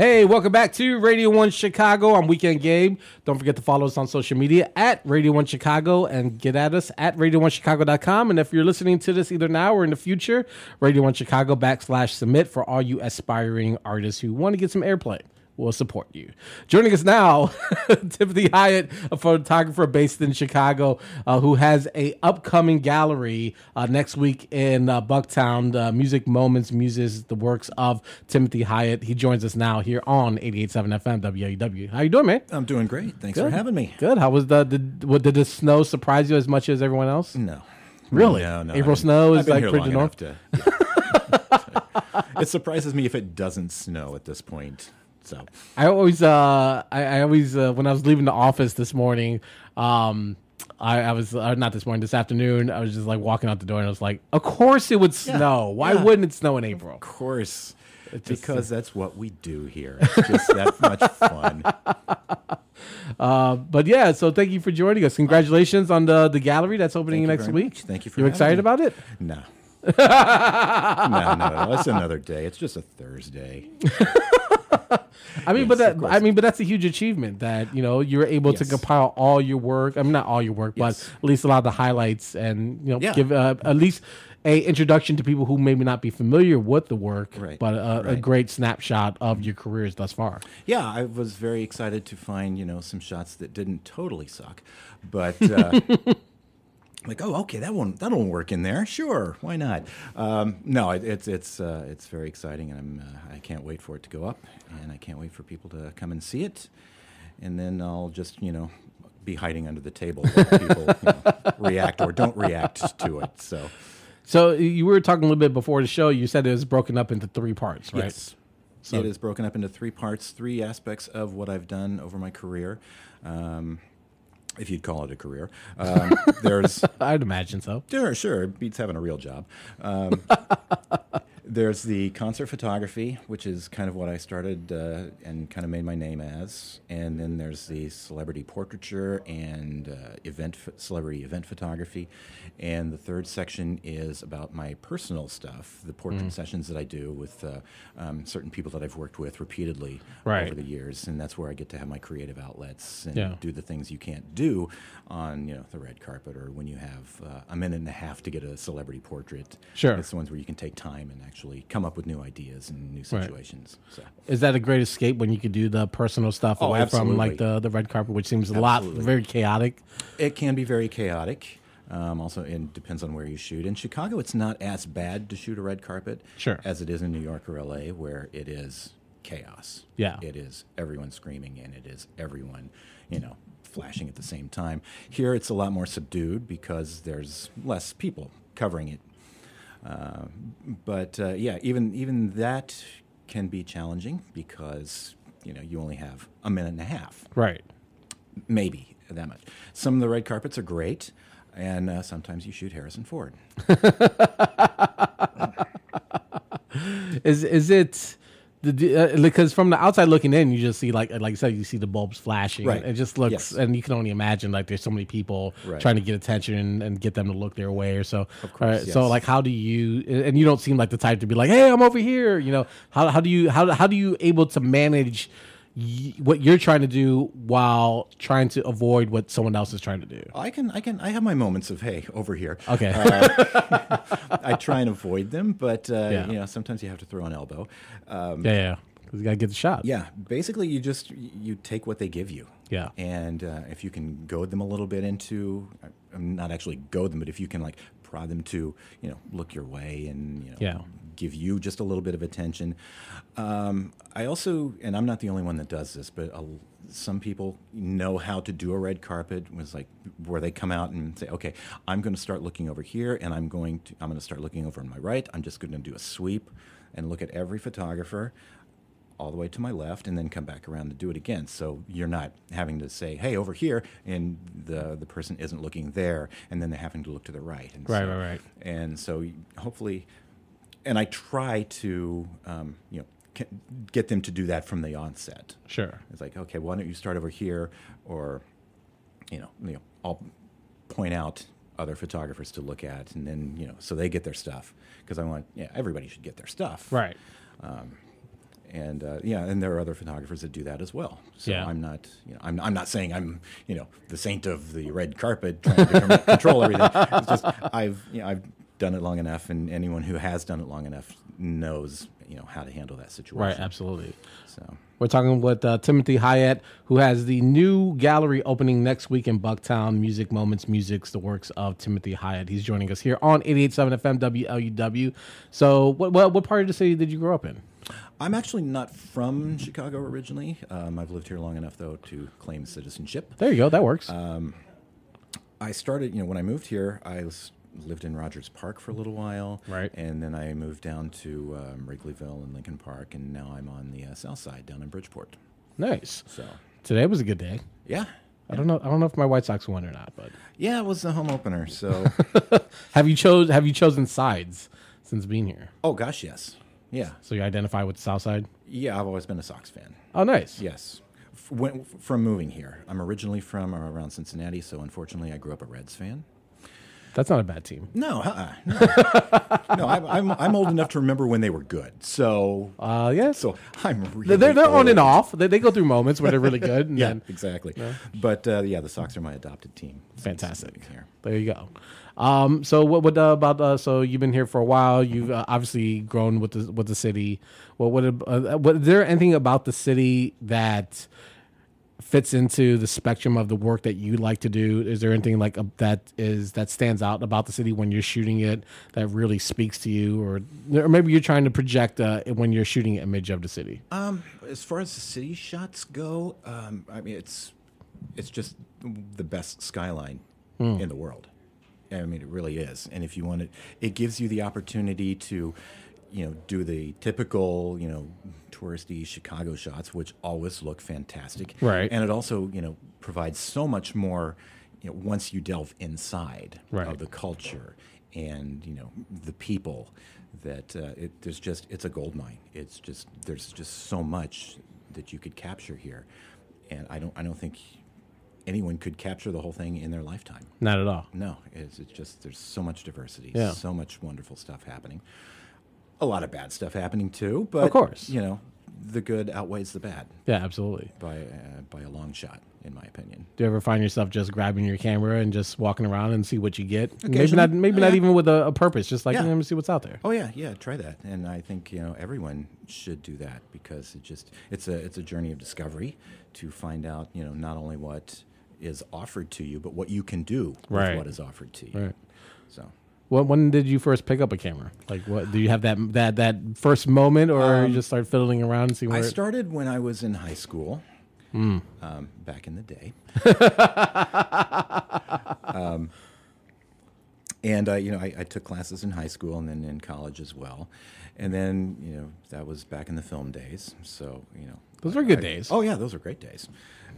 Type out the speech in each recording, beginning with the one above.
Hey, welcome back to Radio 1 Chicago. I'm Weekend Gabe. Don't forget to follow us on social media at Radio 1 Chicago and get at us at Radio1Chicago.com. And if you're listening to this either now or in the future, Radio 1 Chicago backslash submit for all you aspiring artists who want to get some airplay will support you. Joining us now, Timothy Hyatt, a photographer based in Chicago, uh, who has a upcoming gallery uh, next week in uh, Bucktown. Music Moments muses the works of Timothy Hyatt. He joins us now here on 88.7 FM WLUW. How you doing, man? I'm doing great. Thanks Good. for having me. Good. How was the did, what, did the snow surprise you as much as everyone else? No. Really? No, no. April snow is like pretty north? enough to- it surprises me if it doesn't snow at this point. So I always, uh, I, I always, uh, when I was leaving the office this morning, um, I, I was uh, not this morning, this afternoon. I was just like walking out the door, and I was like, "Of course it would snow. Why yeah. wouldn't it snow in April?" of course, just- because that's what we do here. It's just that much fun. Uh, but yeah, so thank you for joining us. Congratulations on the the gallery that's opening Thank next week. much. Thank you for You having excited me. about it? No. no, no, no. It's another day. It's just a Thursday. I mean, Yes, but that. I mean, but that's a huge achievement that you know you're able to compile all your work. I mean, not all your work, Yes. but at least a lot of the highlights, and you know, Yeah. give uh, at least a introduction to people who maybe not be familiar with the work, Right. but a, a great snapshot of your careers thus far. Yeah, I was very excited to find you know some shots that didn't totally suck, but uh, like oh okay that one that'll work in there sure why not um, no it, it's it's uh, it's very exciting and I'm uh, I can't wait for it to go up and I can't wait for people to come and see it and then I'll just you know be hiding under the table while people you know, react or don't react to it so So you were talking a little bit before the show. You said it was broken up into three parts, right? Yes. So it is broken up into three parts, three aspects of what I've done over my career. Um, if you'd call it a career, um, there's I'd imagine so. sure, sure, it beats having a real job. Um, there's the concert photography, which is kind of what I started uh, and kind of made my name as, and then there's the celebrity portraiture and uh, event ph- celebrity event photography, and the third section is about my personal stuff, the portrait Mm. sessions that I do with uh, um, certain people that I've worked with repeatedly Right. over the years, and that's where I get to have my creative outlets and Yeah. do the things you can't do on you know the red carpet or when you have uh, a minute and a half to get a celebrity portrait. Sure. it's the ones where you can take time and actually come up with new ideas and new Right. situations. So Is that a great escape when you could do the personal stuff Oh, away from like the, the red carpet, which seems a lot very chaotic? it can be very chaotic. Um, also, it depends on where you shoot. In Chicago, it's not as bad to shoot a red carpet Sure. as it is in New York or LA, where it is chaos. Yeah. it is everyone screaming and it is everyone, you know, flashing at the same time. Here, it's a lot more subdued because there's less people covering it. Uh, but uh, yeah, even even that can be challenging because you know you only have a minute and a half Right. maybe that much. Some of the red carpets are great, and uh, sometimes you shoot Harrison Ford. Is is it the- uh, because from the outside looking in, you just see like like you said, you see the bulbs flashing. Right. It just looks, Yes. and you can only imagine like there's so many people Right. trying to get attention and, and get them to look their way or so. Of course, Uh, So like, how do you? And you don't seem like the type to be like, hey, I'm over here. You know, how how do you how how do you able to manage? y- What you're trying to do while trying to avoid what someone else is trying to do. I can, I can, I have my moments of hey over here. Okay. I try and avoid them, but uh, Yeah. you know sometimes you have to throw an elbow. Um, yeah, yeah. Because you gotta get the shot. yeah, basically you just you take what they give you. Yeah. and uh, if you can goad them a little bit into, um, not actually goad them, but if you can like prod them to you know look your way and you know Yeah. Give you just a little bit of attention. Um, I also, and I'm not the only one that does this, but some people know how to do a red carpet. Was like where they come out and say, "Okay, I'm going to start looking over here, and I'm going to I'm going to start looking over on my right. I'm just going to do a sweep and look at every photographer." all the way to my left and then come back around to do it again. So you're not having to say, "Hey, over here," and the the person isn't looking there, and then they're having to look to the right. And Right, so, right, right. And so hopefully, and I try to um, you know get them to do that from the onset. Sure. It's like, okay, why don't you start over here, or you know, you know, I'll point out other photographers to look at, and then you know, so they get their stuff because I want, yeah, everybody should get their stuff, Right. And uh, yeah, and there are other photographers that do that as well. So Yeah. I'm not, you know, I'm, I'm not saying I'm, you know, the saint of the red carpet trying to control everything. It's just I've, you know, I've done it long enough, and anyone who has done it long enough knows, you know, how to handle that situation. Right, absolutely. So We're talking with uh, Timothy Hyatt, who has the new gallery opening next week in Bucktown. Music Moments Music's the works of Timothy Hyatt. He's joining us here on 88.7 FM WLUW. So, what, what what part of the city did you grow up in? I'm actually not from Chicago originally. Um, I've lived here long enough though to claim citizenship. There you go. That works. I started, you know, when I moved here, I was, lived in Rogers Park for a little while. Right. And then I moved down to um, Wrigleyville and Lincoln Park, and now I'm on the uh, south side down in Bridgeport. nice. So, Today was a good day. yeah. I don't know. I don't know if my White Sox won or not, but Yeah, it was the home opener. So, have you chose Have you chosen sides since being here? oh gosh, yes. Yeah. So you identify with the South Side. Yeah, I've always been a Sox fan. Oh, nice. Yes. F- when, from moving here. I'm originally from around Cincinnati, so unfortunately I grew up a Reds fan. That's not a bad team. No, uh-uh, no, no I'm, I'm, I'm old enough to remember when they were good. So, Uh, yes. so I'm really they're they're, on and off. They, they go through moments where they're really good. And Yeah, then, exactly. But uh, yeah, the Sox are my adopted team. Fantastic. Here. There you go. Um, so what, what uh, about uh, so you've been here for a while. You've uh, obviously grown with the with the city. What what, uh, what is there anything about the city that fits into the spectrum of the work that you like to do? Is there anything like uh, that is that stands out about the city when you're shooting it that really speaks to you, or or maybe you're trying to project uh, when you're shooting an image of the city? Um, as far as the city shots go, um, I mean, it's it's just the best skyline in the world. I mean, it really is. And if you want it, it gives you the opportunity to, you know, do the typical, you know, touristy Chicago shots, which always look fantastic. Right. And it also, you know, provides so much more, you know, once you delve inside Right. of the culture and you know the people that uh, it, there's just it's a gold mine. It's just there's just so much that you could capture here, and I don't I don't think anyone could capture the whole thing in their lifetime. Not at all. No, it's, it's just there's so much diversity, Yeah. so much wonderful stuff happening. A lot of bad stuff happening too, but of course. you know the good outweighs the bad Yeah, absolutely. by uh, by a long shot, in my opinion. Do you ever find yourself just grabbing your camera and just walking around and see what you get? Maybe not. Maybe Oh, not yeah. even with a, a purpose. Just like Yeah. let me see what's out there. Oh yeah, yeah, try that. And I think you know everyone should do that because it just it's a it's a journey of discovery to find out you know not only what is offered to you but what you can do with what is offered to you. Right. So When, when did you first pick up a camera? Like, what do you have that that that first moment, or you just start fiddling around and see where? I it- started when I was in high school. Hmm. Um, back in the day. um, and uh, you know, I, I took classes in high school and then in college as well. And then you know that was back in the film days. So you know Those were good I- days. Oh yeah, those were great days.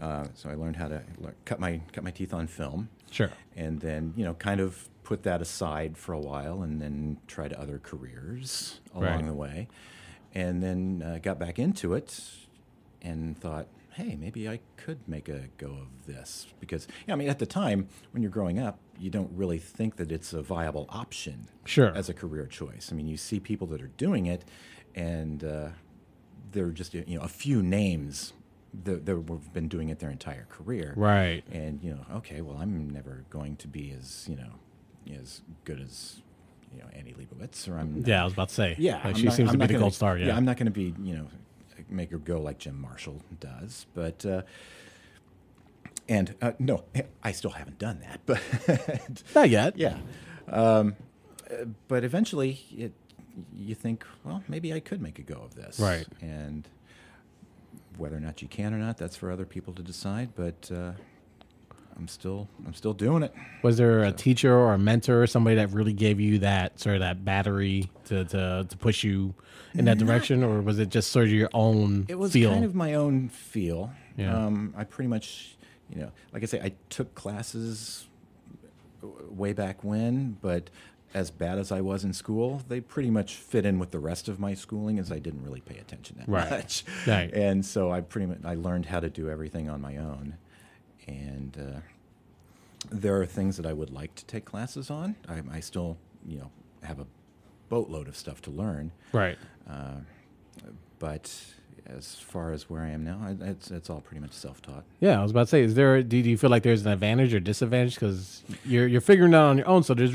Uh, so I learned how to le- cut my cut my teeth on film. Sure. And then you know kind of put that aside for a while, and then tried other careers along Right. the way, and then uh, got back into it, and thought, hey, maybe I could make a go of this because yeah, I mean at the time when you're growing up, you don't really think that it's a viable option Sure. as a career choice. I mean, you see people that are doing it, and uh, there are just you know a few names that, that have been doing it their entire career, Right. And you know, okay, well, I'm never going to be as you know as good as you know Annie Leibovitz, or I'm Yeah, I was about to say. yeah, like, she not- seems I'm to be not the gold star. Yeah. I'm not going to be you know make her go like Jim Marshall does, but. Uh, and uh, no, I still haven't done that, but not yet. yeah. Um, but eventually, it, you think, well, maybe I could make a go of this. Right. And whether or not you can or not, that's for other people to decide. But uh, I'm still, I'm still doing it. Was there a teacher or a mentor or somebody that really gave you that sort of that battery to to, to push you in that direction, or was it just sort of your own It was feel? kind of my own feel. Yeah. Um, I pretty much, you know, like I say, I took classes w- way back when, but as bad as I was in school, they pretty much fit in with the rest of my schooling as I didn't really pay attention that Right. much. Right. And so I pretty much I learned how to do everything on my own. And uh, there are things that I would like to take classes on. I, I still, you know, have a boatload of stuff to learn right. but as far as where I am now, I, it's it's all pretty much self taught. Yeah, I was about to say, is there? Do you feel like there's an advantage or disadvantage because you're you're figuring it out on your own? So there's